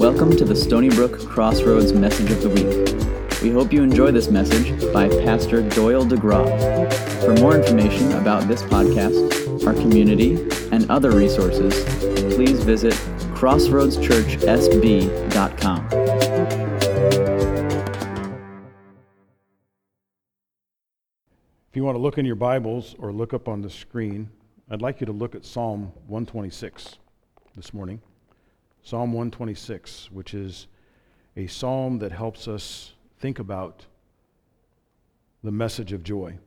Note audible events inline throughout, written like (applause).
Welcome to the Stony Brook Crossroads Message of the Week. We hope you enjoy this message by Pastor Doyle DeGraw. For more information about this podcast, our community, and other resources, please visit crossroadschurchsb.com. If you want to look in your Bibles or look up on the screen, I'd like you to look at Psalm 126 this morning. Psalm 126, which is a psalm that helps us think about the message of joy.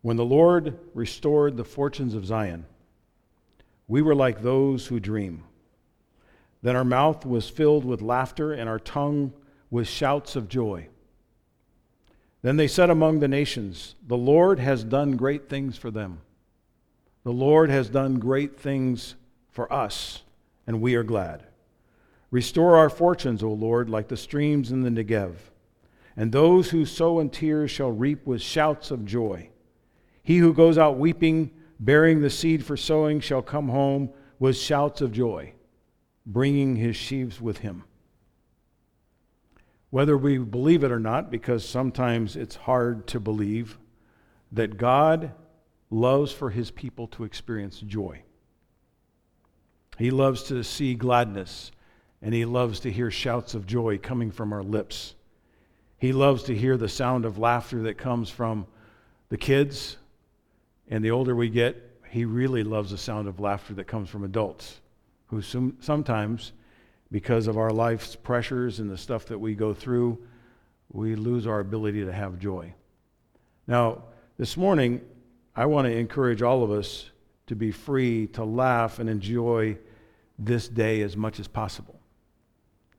When the Lord restored the fortunes of Zion, we were like those who dream. Then our mouth was filled with laughter and our tongue with shouts of joy. Then they said among the nations, The Lord has done great things for them. The Lord has done great things for us and we are glad. Restore our fortunes, O Lord, like the streams in the Negev. And those who sow in tears shall reap with shouts of joy. He who goes out weeping, bearing the seed for sowing, shall come home with shouts of joy, bringing his sheaves with him. Whether we believe it or not, because sometimes it's hard to believe, that God loves for his people to experience joy. He loves to see gladness, and he loves to hear shouts of joy coming from our lips. He loves to hear the sound of laughter that comes from the kids, and the older we get, he really loves the sound of laughter that comes from adults who sometimes, because of our life's pressures and the stuff that we go through, we lose our ability to have joy. Now, this morning, I want to encourage all of us to be free to laugh and enjoy this day as much as possible.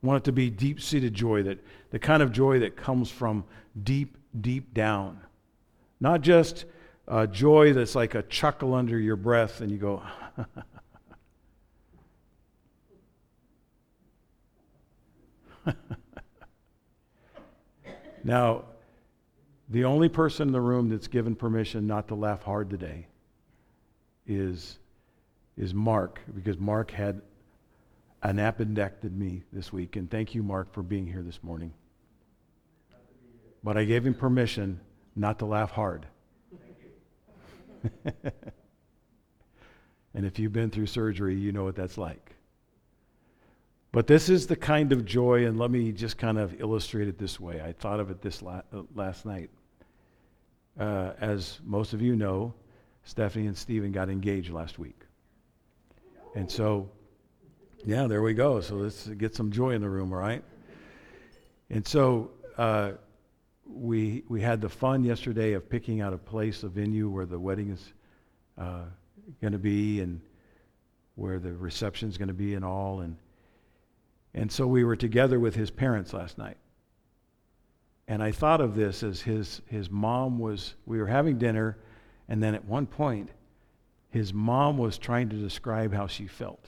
I want it to be deep seated joy, that the kind of joy that comes from deep, deep down. Not just uh, joy that's like a chuckle under your breath and you go, (laughs) now, the only person in the room that's given permission not to laugh hard today is, is Mark, because Mark had an appendectomy this week. And thank you, Mark, for being here this morning. But I gave him permission not to laugh hard. (laughs) and if you've been through surgery, you know what that's like. But this is the kind of joy, and let me just kind of illustrate it this way. I thought of it this la- uh, last night. Uh, as most of you know, Stephanie and Stephen got engaged last week. And so, yeah, there we go. So let's get some joy in the room, all right? And so uh, we, we had the fun yesterday of picking out a place, a venue where the wedding is uh, going to be and where the reception is going to be and all. And, and so we were together with his parents last night. And I thought of this as his, his mom was, we were having dinner and then at one point, his mom was trying to describe how she felt.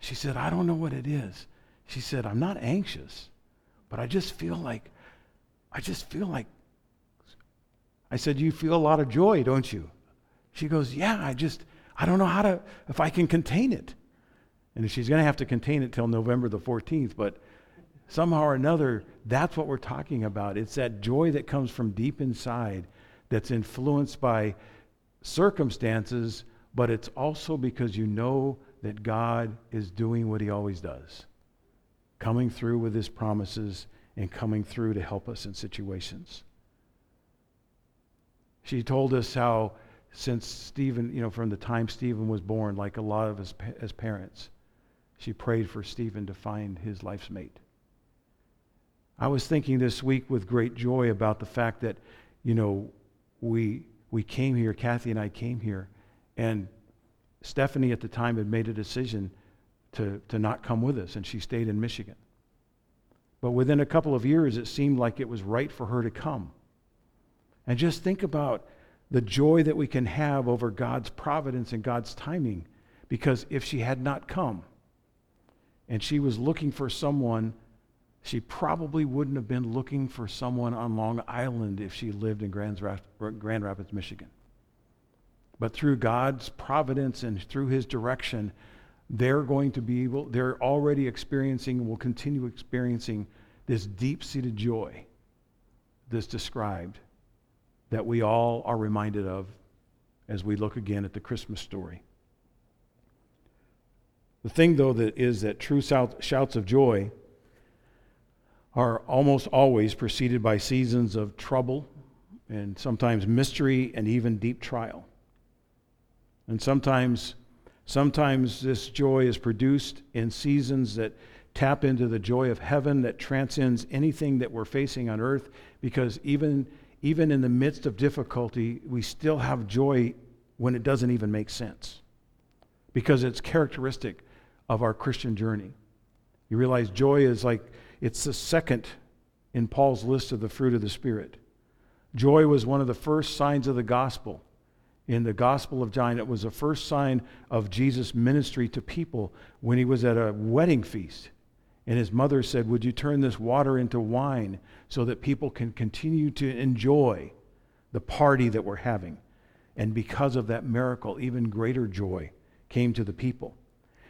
She said, I don't know what it is. She said, I'm not anxious, but I just feel like, I just feel like. I said, You feel a lot of joy, don't you? She goes, Yeah, I just, I don't know how to, if I can contain it. And she's going to have to contain it till November the 14th, but somehow or another, that's what we're talking about. It's that joy that comes from deep inside that's influenced by circumstances, but it's also because you know that God is doing what he always does coming through with his promises and coming through to help us in situations. She told us how, since Stephen, you know, from the time Stephen was born, like a lot of his, his parents, she prayed for Stephen to find his life's mate. I was thinking this week with great joy about the fact that, you know, we, we came here, Kathy and I came here, and Stephanie at the time had made a decision to, to not come with us, and she stayed in Michigan. But within a couple of years, it seemed like it was right for her to come. And just think about the joy that we can have over God's providence and God's timing. Because if she had not come and she was looking for someone she probably wouldn't have been looking for someone on Long Island if she lived in Grand Rapids, Michigan. But through God's providence and through his direction, they're going to be able, they're already experiencing, will continue experiencing this deep seated joy that's described that we all are reminded of as we look again at the Christmas story. The thing, though, that is that true shouts of joy are almost always preceded by seasons of trouble and sometimes mystery and even deep trial. And sometimes, sometimes this joy is produced in seasons that tap into the joy of heaven that transcends anything that we're facing on earth because even, even in the midst of difficulty, we still have joy when it doesn't even make sense because it's characteristic of our Christian journey. You realize joy is like, it's the second in Paul's list of the fruit of the Spirit. Joy was one of the first signs of the gospel. In the Gospel of John, it was the first sign of Jesus' ministry to people when he was at a wedding feast. And his mother said, Would you turn this water into wine so that people can continue to enjoy the party that we're having? And because of that miracle, even greater joy came to the people.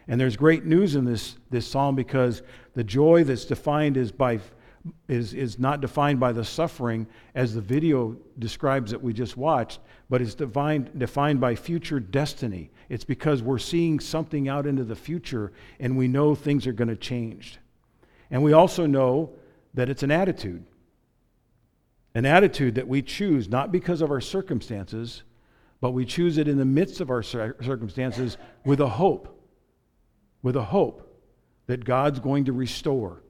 And there's great news in this, this psalm because the joy that's defined is, by, is, is not defined by the suffering as the video describes that we just watched, but it's defined, defined by future destiny. It's because we're seeing something out into the future and we know things are going to change. And we also know that it's an attitude. An attitude that we choose not because of our circumstances, but we choose it in the midst of our circumstances with a hope, with a hope that God's going to restore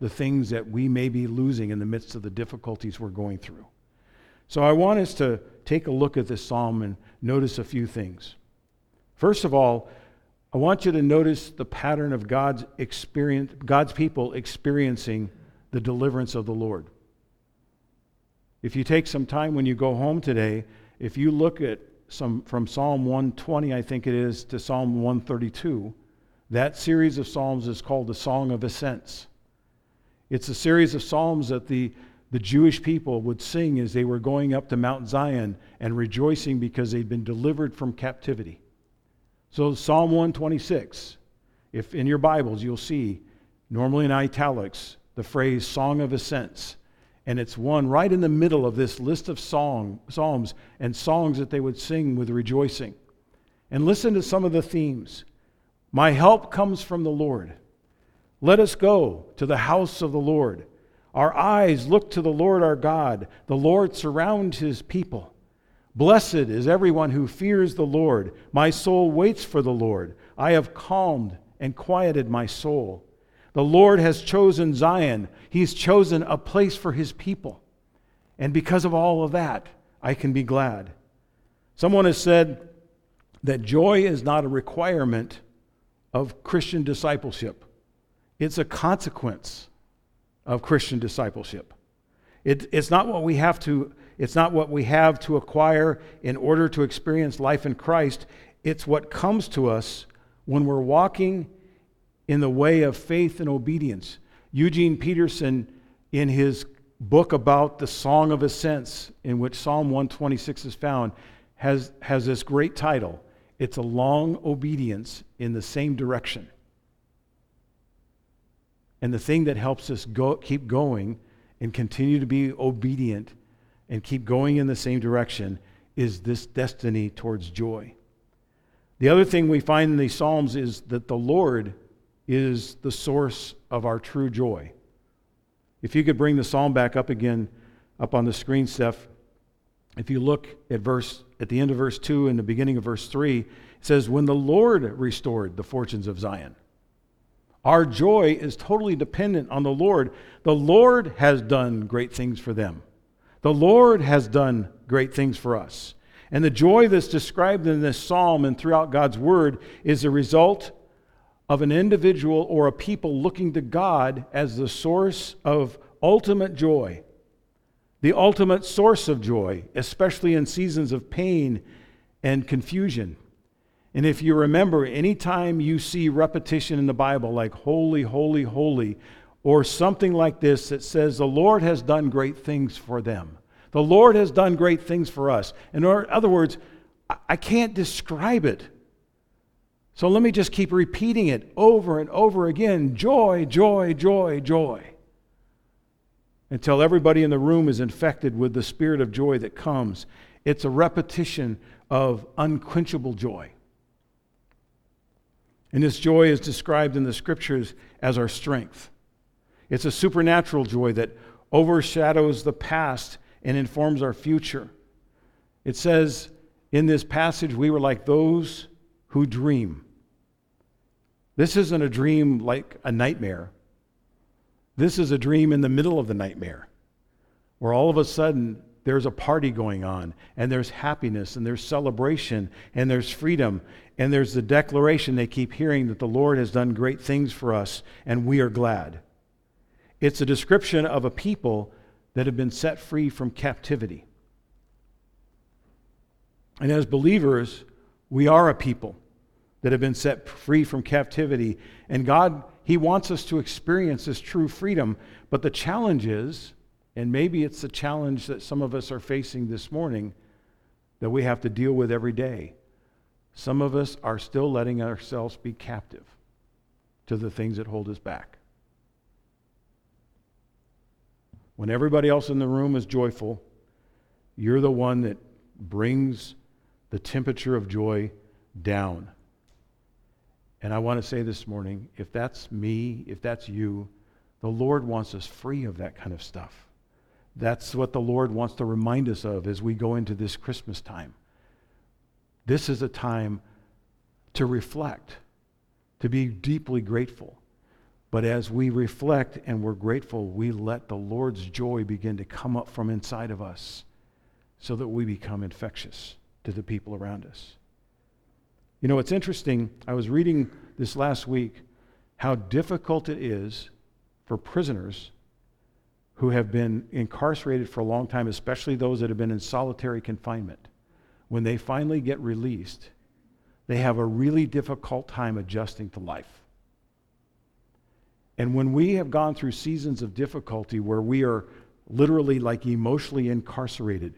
the things that we may be losing in the midst of the difficulties we're going through. So I want us to take a look at this psalm and notice a few things. First of all, I want you to notice the pattern of God's experience, God's people experiencing the deliverance of the Lord. If you take some time when you go home today, if you look at some from Psalm 120, I think it is, to Psalm 132, that series of psalms is called the Song of Ascents. It's a series of psalms that the, the Jewish people would sing as they were going up to Mount Zion and rejoicing because they'd been delivered from captivity. So, Psalm 126, if in your Bibles you'll see, normally in italics, the phrase Song of Ascents. And it's one right in the middle of this list of song, psalms and songs that they would sing with rejoicing. And listen to some of the themes. My help comes from the Lord. Let us go to the house of the Lord. Our eyes look to the Lord our God. The Lord surrounds his people. Blessed is everyone who fears the Lord. My soul waits for the Lord. I have calmed and quieted my soul. The Lord has chosen Zion. He's chosen a place for his people. And because of all of that, I can be glad. Someone has said that joy is not a requirement of Christian discipleship, it's a consequence of Christian discipleship. It, it's not what we have to it's not what we have to acquire in order to experience life in Christ. It's what comes to us when we're walking in the way of faith and obedience. Eugene Peterson, in his book about the Song of Ascents, in which Psalm 126 is found, has, has this great title It's a Long Obedience in the Same Direction. And the thing that helps us go, keep going and continue to be obedient and keep going in the same direction is this destiny towards joy. The other thing we find in these Psalms is that the Lord is the source of our true joy. If you could bring the psalm back up again, up on the screen, Steph. If you look at verse at the end of verse 2 and the beginning of verse 3, it says, When the Lord restored the fortunes of Zion. Our joy is totally dependent on the Lord. The Lord has done great things for them. The Lord has done great things for us. And the joy that's described in this psalm and throughout God's word is a result of an individual or a people looking to God as the source of ultimate joy, the ultimate source of joy, especially in seasons of pain and confusion. And if you remember, anytime you see repetition in the Bible, like holy, holy, holy, or something like this that says, The Lord has done great things for them. The Lord has done great things for us. In other words, I can't describe it. So let me just keep repeating it over and over again joy, joy, joy, joy. Until everybody in the room is infected with the spirit of joy that comes. It's a repetition of unquenchable joy. And this joy is described in the scriptures as our strength. It's a supernatural joy that overshadows the past and informs our future. It says in this passage, we were like those who dream. This isn't a dream like a nightmare. This is a dream in the middle of the nightmare, where all of a sudden there's a party going on, and there's happiness, and there's celebration, and there's freedom, and there's the declaration they keep hearing that the Lord has done great things for us, and we are glad. It's a description of a people that have been set free from captivity. And as believers, we are a people that have been set free from captivity. And God, He wants us to experience this true freedom. But the challenge is, and maybe it's the challenge that some of us are facing this morning that we have to deal with every day. Some of us are still letting ourselves be captive to the things that hold us back. When everybody else in the room is joyful, you're the one that brings the temperature of joy down. And I want to say this morning if that's me, if that's you, the Lord wants us free of that kind of stuff. That's what the Lord wants to remind us of as we go into this Christmas time. This is a time to reflect, to be deeply grateful. But as we reflect and we're grateful, we let the Lord's joy begin to come up from inside of us so that we become infectious to the people around us. You know, it's interesting. I was reading this last week how difficult it is for prisoners who have been incarcerated for a long time, especially those that have been in solitary confinement. When they finally get released, they have a really difficult time adjusting to life. And when we have gone through seasons of difficulty where we are literally like emotionally incarcerated,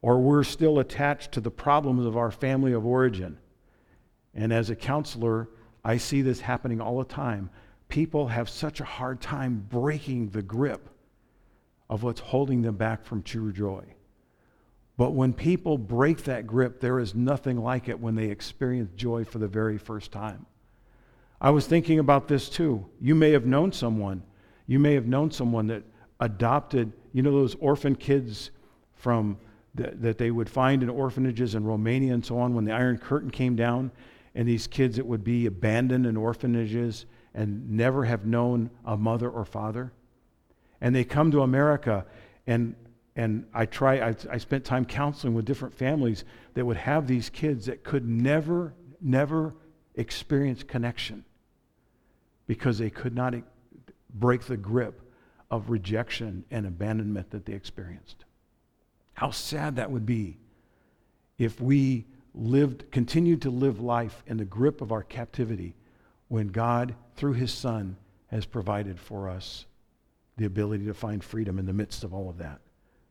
or we're still attached to the problems of our family of origin, and as a counselor, I see this happening all the time. People have such a hard time breaking the grip of what's holding them back from true joy. But when people break that grip, there is nothing like it when they experience joy for the very first time. I was thinking about this too. You may have known someone. You may have known someone that adopted, you know, those orphan kids from that, that they would find in orphanages in Romania and so on when the Iron Curtain came down, and these kids that would be abandoned in orphanages and never have known a mother or father. And they come to America, and and I try. I, I spent time counseling with different families that would have these kids that could never, never experience connection because they could not break the grip of rejection and abandonment that they experienced. How sad that would be if we lived, continued to live life in the grip of our captivity when God, through his Son, has provided for us the ability to find freedom in the midst of all of that.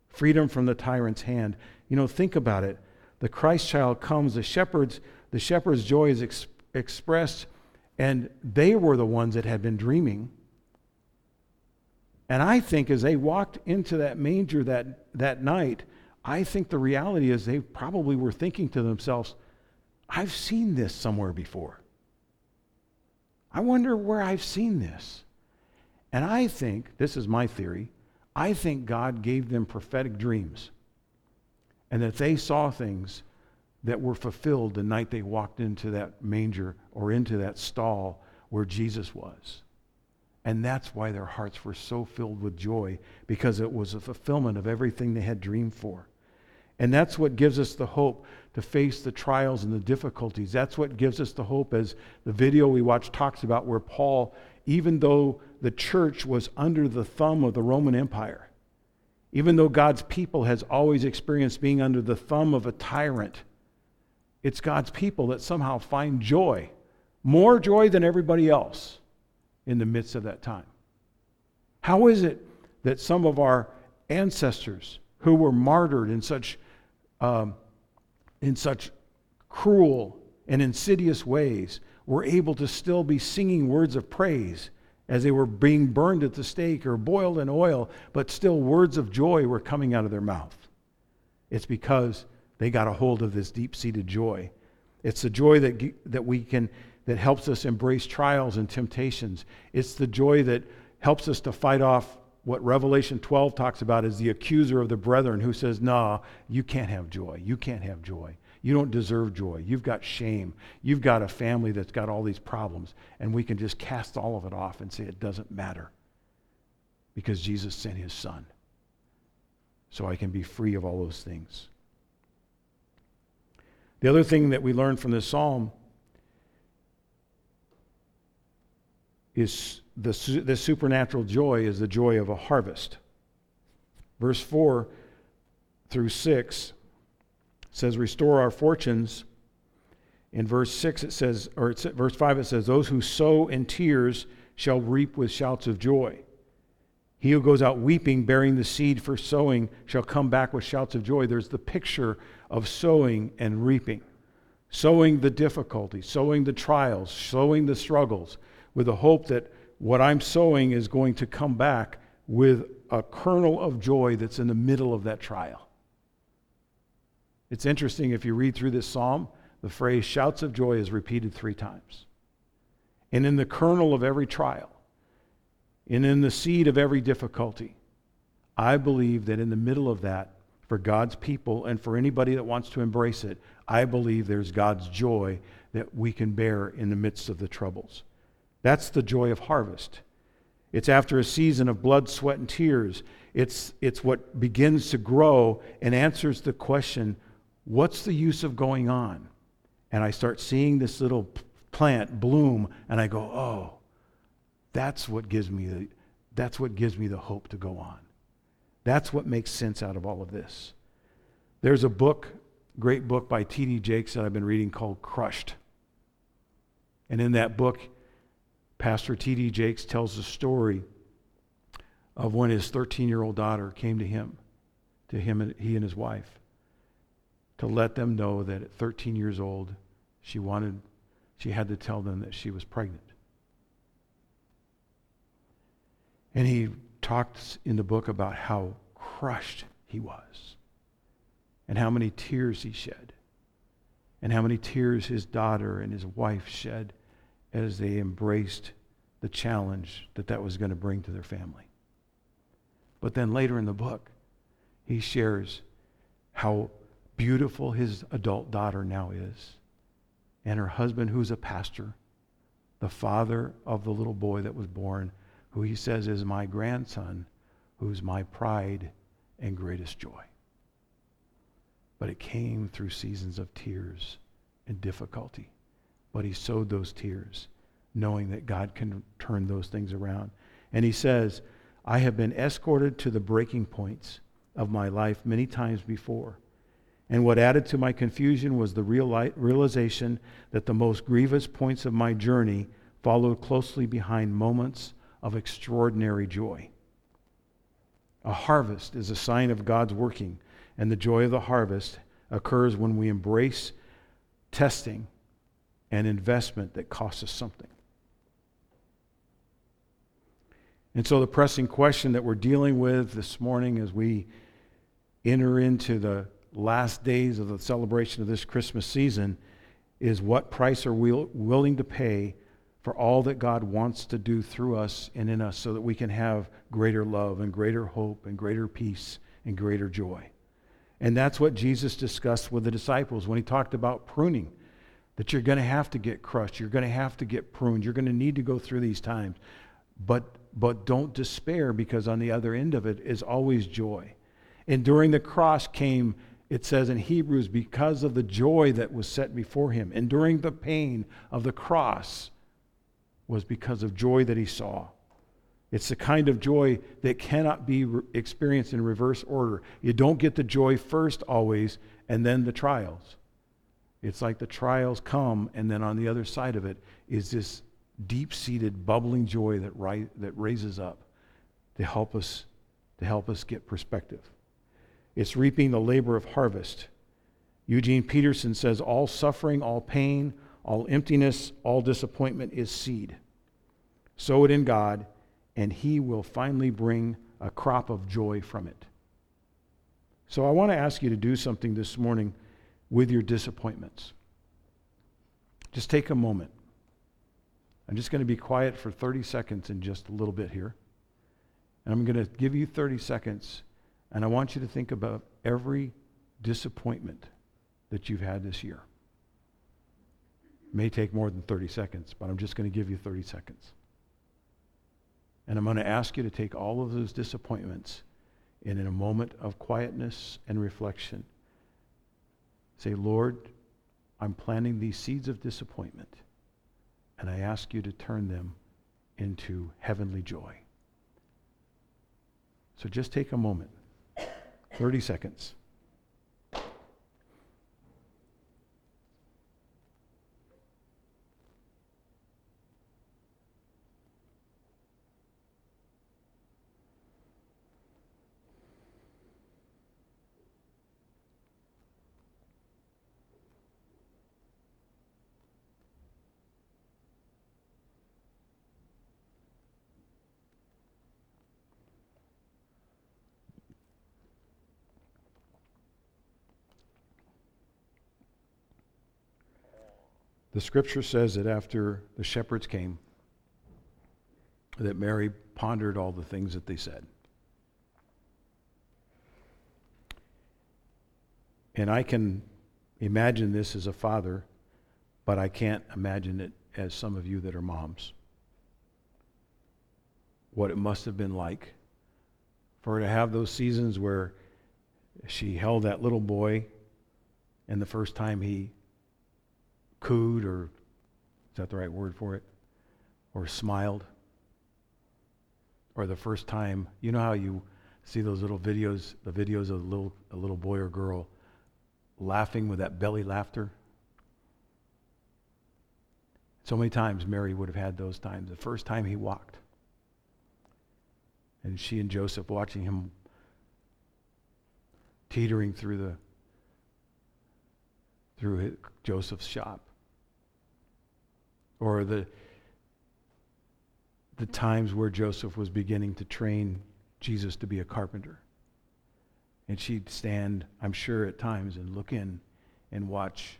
Freedom from the tyrant's hand. You know, think about it. The Christ child comes, the shepherd's, the shepherd's joy is ex- expressed and they were the ones that had been dreaming. And I think as they walked into that manger that, that night, I think the reality is they probably were thinking to themselves, I've seen this somewhere before. I wonder where I've seen this. And I think, this is my theory, I think God gave them prophetic dreams and that they saw things that were fulfilled the night they walked into that manger or into that stall where Jesus was. And that's why their hearts were so filled with joy, because it was a fulfillment of everything they had dreamed for. And that's what gives us the hope to face the trials and the difficulties. That's what gives us the hope, as the video we watched talks about, where Paul, even though the church was under the thumb of the Roman Empire, even though God's people has always experienced being under the thumb of a tyrant, it's God's people that somehow find joy, more joy than everybody else in the midst of that time. How is it that some of our ancestors who were martyred in such, um, in such cruel and insidious ways, were able to still be singing words of praise as they were being burned at the stake or boiled in oil, but still words of joy were coming out of their mouth. It's because they got a hold of this deep seated joy. It's the joy that, that we can, that helps us embrace trials and temptations. It's the joy that helps us to fight off what Revelation 12 talks about is the accuser of the brethren who says, Nah, you can't have joy. You can't have joy. You don't deserve joy. You've got shame. You've got a family that's got all these problems. And we can just cast all of it off and say it doesn't matter because Jesus sent his son. So I can be free of all those things. The other thing that we learn from this psalm is the, the supernatural joy is the joy of a harvest. Verse 4 through 6 says, Restore our fortunes. In verse 6 it says, or it's, verse 5 it says, Those who sow in tears shall reap with shouts of joy. He who goes out weeping, bearing the seed for sowing, shall come back with shouts of joy. There's the picture of sowing and reaping. Sowing the difficulty, sowing the trials, sowing the struggles, with the hope that what I'm sowing is going to come back with a kernel of joy that's in the middle of that trial. It's interesting if you read through this psalm, the phrase shouts of joy is repeated three times. And in the kernel of every trial, and in the seed of every difficulty, I believe that in the middle of that, for God's people and for anybody that wants to embrace it, I believe there's God's joy that we can bear in the midst of the troubles. That's the joy of harvest. It's after a season of blood, sweat, and tears. It's, it's what begins to grow and answers the question what's the use of going on? And I start seeing this little plant bloom, and I go, oh, that's what gives me the, that's what gives me the hope to go on. That's what makes sense out of all of this. There's a book, great book by T.D. Jakes that I've been reading called Crushed. And in that book, Pastor T.D. Jakes tells the story of when his 13 year old daughter came to him, to him and he and his wife, to let them know that at 13 years old, she wanted, she had to tell them that she was pregnant. And he talked in the book about how crushed he was and how many tears he shed and how many tears his daughter and his wife shed as they embraced the challenge that that was going to bring to their family. But then later in the book, he shares how beautiful his adult daughter now is, and her husband, who's a pastor, the father of the little boy that was born, who he says is my grandson, who's my pride and greatest joy. But it came through seasons of tears and difficulty. But he sowed those tears, knowing that God can turn those things around. And he says, I have been escorted to the breaking points of my life many times before. And what added to my confusion was the real realization that the most grievous points of my journey followed closely behind moments of extraordinary joy. A harvest is a sign of God's working, and the joy of the harvest occurs when we embrace testing and investment that costs us something. And so, the pressing question that we're dealing with this morning as we enter into the last days of the celebration of this Christmas season is what price are we willing to pay for all that God wants to do through us and in us so that we can have greater love and greater hope and greater peace and greater joy. And that's what Jesus discussed with the disciples when he talked about pruning. That you're going to have to get crushed. You're going to have to get pruned. You're going to need to go through these times. But, but don't despair because on the other end of it is always joy. And during the cross came, it says in Hebrews, because of the joy that was set before him. Enduring the pain of the cross, was because of joy that he saw. It's the kind of joy that cannot be re- experienced in reverse order. You don't get the joy first always and then the trials. It's like the trials come, and then on the other side of it is this deep seated, bubbling joy that, ri- that raises up to help us to help us get perspective. It's reaping the labor of harvest. Eugene Peterson says, All suffering, all pain, all emptiness, all disappointment is seed. Sow it in God, and He will finally bring a crop of joy from it. So I want to ask you to do something this morning with your disappointments. Just take a moment. I'm just going to be quiet for 30 seconds in just a little bit here. And I'm going to give you 30 seconds, and I want you to think about every disappointment that you've had this year. It may take more than 30 seconds, but I'm just going to give you 30 seconds. And I'm going to ask you to take all of those disappointments and in a moment of quietness and reflection, say, Lord, I'm planting these seeds of disappointment, and I ask you to turn them into heavenly joy. So just take a moment, 30 seconds. The scripture says that after the shepherds came, that Mary pondered all the things that they said. And I can imagine this as a father, but I can't imagine it as some of you that are moms. What it must have been like for her to have those seasons where she held that little boy, and the first time he cooed or is that the right word for it? Or smiled. Or the first time, you know how you see those little videos, the videos of a little, a little boy or girl laughing with that belly laughter? So many times Mary would have had those times. The first time he walked. And she and Joseph watching him teetering through the through Joseph's shop or the, the times where Joseph was beginning to train Jesus to be a carpenter. And she'd stand, I'm sure, at times and look in and watch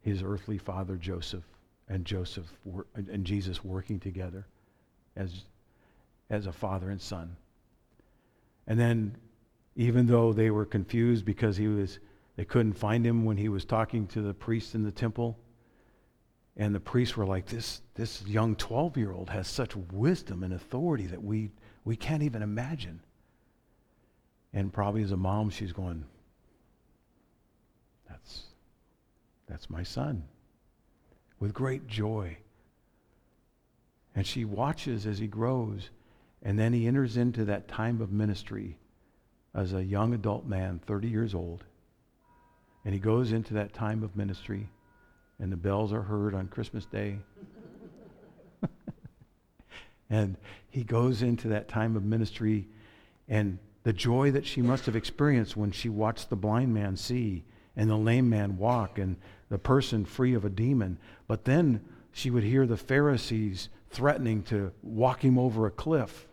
his earthly father Joseph and Joseph and Jesus working together as, as a father and son. And then, even though they were confused because he was, they couldn't find him when he was talking to the priest in the temple, and the priests were like, this, this young 12 year old has such wisdom and authority that we, we can't even imagine. And probably as a mom, she's going, that's, that's my son. With great joy. And she watches as he grows, and then he enters into that time of ministry as a young adult man, 30 years old. And he goes into that time of ministry and the bells are heard on Christmas Day. (laughs) and he goes into that time of ministry and the joy that she must have experienced when she watched the blind man see and the lame man walk and the person free of a demon. But then she would hear the Pharisees threatening to walk him over a cliff.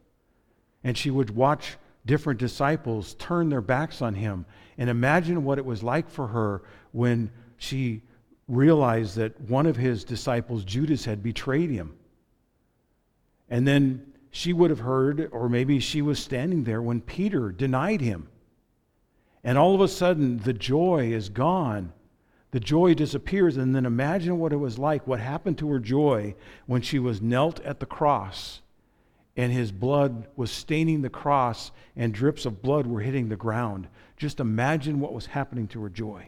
And she would watch different disciples turn their backs on him. And imagine what it was like for her when she realized that one of his disciples, Judas, had betrayed him. And then she would have heard, or maybe she was standing there when Peter denied him. And all of a sudden, the joy is gone. The joy disappears. And then imagine what it was like, what happened to her joy when she was knelt at the cross and his blood was staining the cross and drips of blood were hitting the ground. Just imagine what was happening to her joy.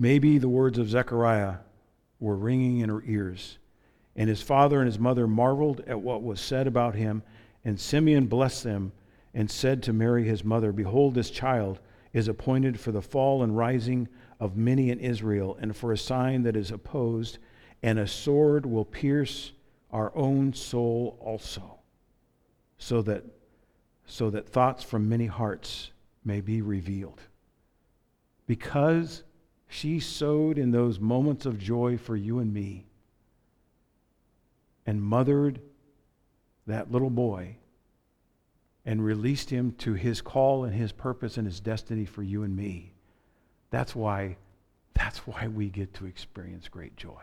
Maybe the words of Zechariah were ringing in her ears. And his father and his mother marveled at what was said about him. And Simeon blessed them and said to Mary his mother, Behold, this child is appointed for the fall and rising of many in Israel, and for a sign that is opposed, and a sword will pierce our own soul also, so that, so that thoughts from many hearts may be revealed. Because she sowed in those moments of joy for you and me and mothered that little boy and released him to his call and his purpose and his destiny for you and me. That's why that's why we get to experience great joy.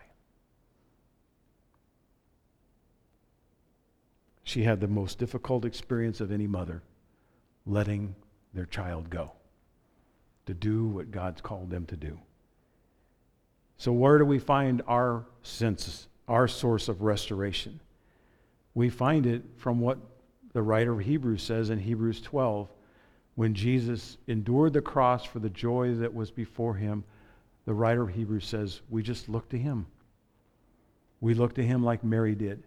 She had the most difficult experience of any mother, letting their child go to do what God's called them to do. So, where do we find our sense, our source of restoration? We find it from what the writer of Hebrews says in Hebrews 12 when Jesus endured the cross for the joy that was before him. The writer of Hebrews says, We just look to him. We look to him like Mary did.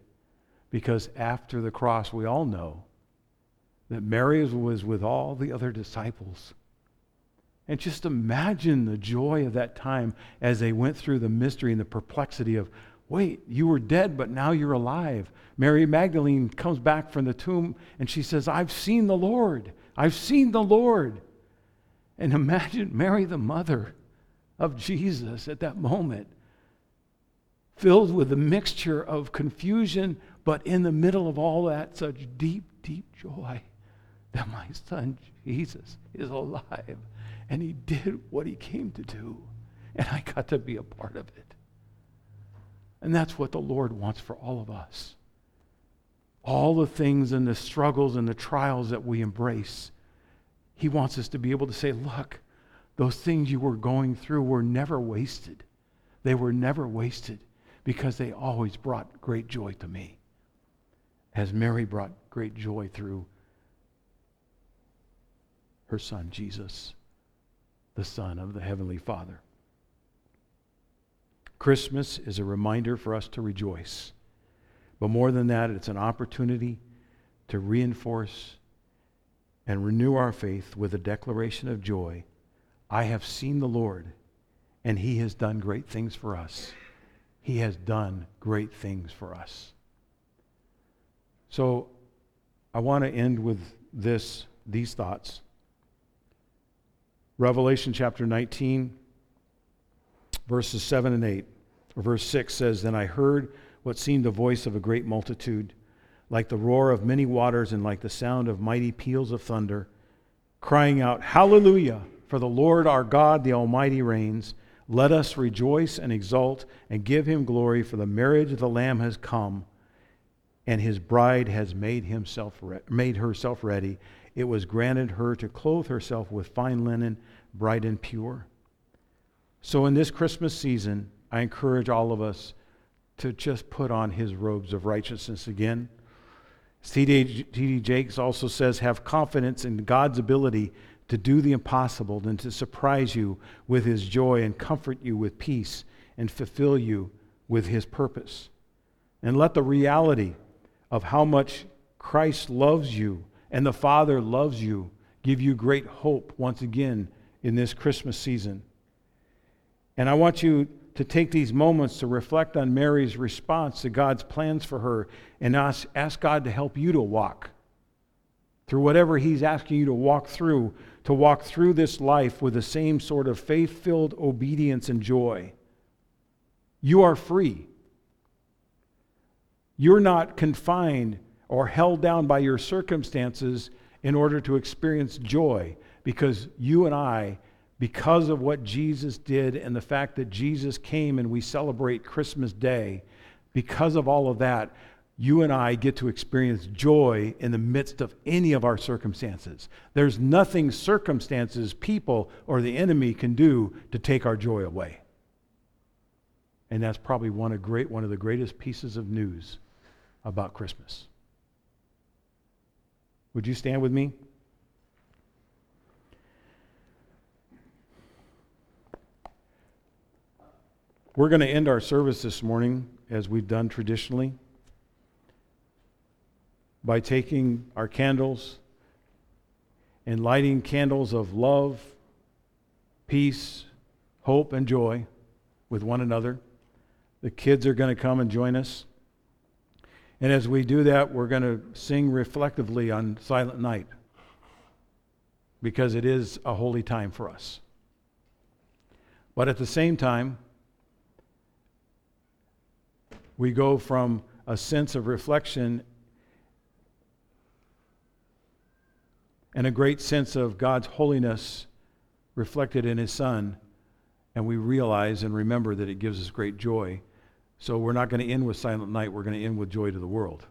Because after the cross, we all know that Mary was with all the other disciples. And just imagine the joy of that time as they went through the mystery and the perplexity of, wait, you were dead, but now you're alive. Mary Magdalene comes back from the tomb and she says, I've seen the Lord. I've seen the Lord. And imagine Mary, the mother of Jesus, at that moment, filled with a mixture of confusion, but in the middle of all that, such deep, deep joy that my son Jesus is alive and he did what he came to do. And I got to be a part of it. And that's what the Lord wants for all of us. All the things and the struggles and the trials that we embrace, He wants us to be able to say, look, those things you were going through were never wasted. They were never wasted because they always brought great joy to me. As Mary brought great joy through her son, Jesus, the Son of the Heavenly Father. Christmas is a reminder for us to rejoice. But more than that, it's an opportunity to reinforce and renew our faith with a declaration of joy. I have seen the Lord, and he has done great things for us. He has done great things for us. So I want to end with this, these thoughts. Revelation chapter 19 verses 7 and 8. Or verse 6 says, Then I heard what seemed the voice of a great multitude, like the roar of many waters and like the sound of mighty peals of thunder, crying out, Hallelujah! For the Lord our God, the Almighty, reigns. Let us rejoice and exult and give him glory, for the marriage of the Lamb has come, and his bride has made, himself re- made herself ready. It was granted her to clothe herself with fine linen, bright and pure. So, in this Christmas season, I encourage all of us to just put on his robes of righteousness again. T.D. Jakes also says, have confidence in God's ability to do the impossible and to surprise you with his joy and comfort you with peace and fulfill you with his purpose. And let the reality of how much Christ loves you and the Father loves you give you great hope once again in this Christmas season. And I want you to take these moments to reflect on Mary's response to God's plans for her and ask, ask God to help you to walk through whatever He's asking you to walk through, to walk through this life with the same sort of faith filled obedience and joy. You are free. You're not confined or held down by your circumstances in order to experience joy because you and I because of what Jesus did and the fact that Jesus came and we celebrate Christmas Day, because of all of that, you and I get to experience joy in the midst of any of our circumstances. There's nothing circumstances, people, or the enemy can do to take our joy away. And that's probably one of, great, one of the greatest pieces of news about Christmas. Would you stand with me? We're going to end our service this morning, as we've done traditionally, by taking our candles and lighting candles of love, peace, hope, and joy with one another. The kids are going to come and join us. And as we do that, we're going to sing reflectively on Silent Night. because it is a holy time for us. But at the same time, we go from a sense of reflection and a great sense of God's holiness reflected in His Son, and we realize and remember that it gives us great joy. So we're not going to end with Silent Night, we're going to end with Joy to the World.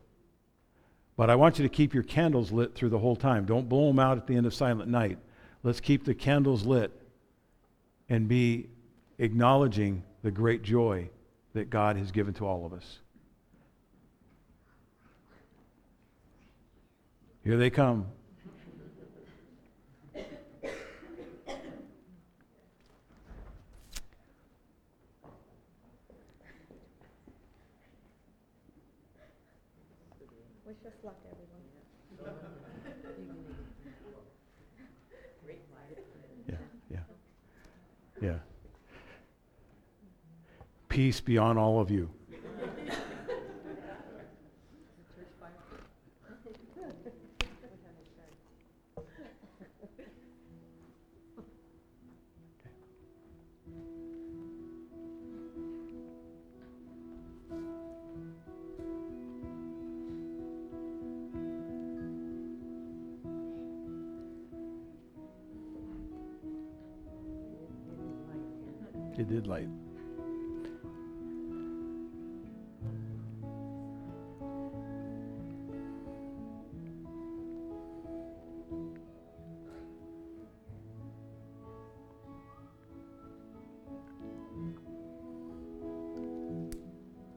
But I want you to keep your candles lit through the whole time. Don't blow them out at the end of Silent Night. Let's keep the candles lit and be acknowledging the great joy that God has given to all of us. Here they come. Wish us luck, everyone. Yeah, yeah. Yeah. Peace be on all of you.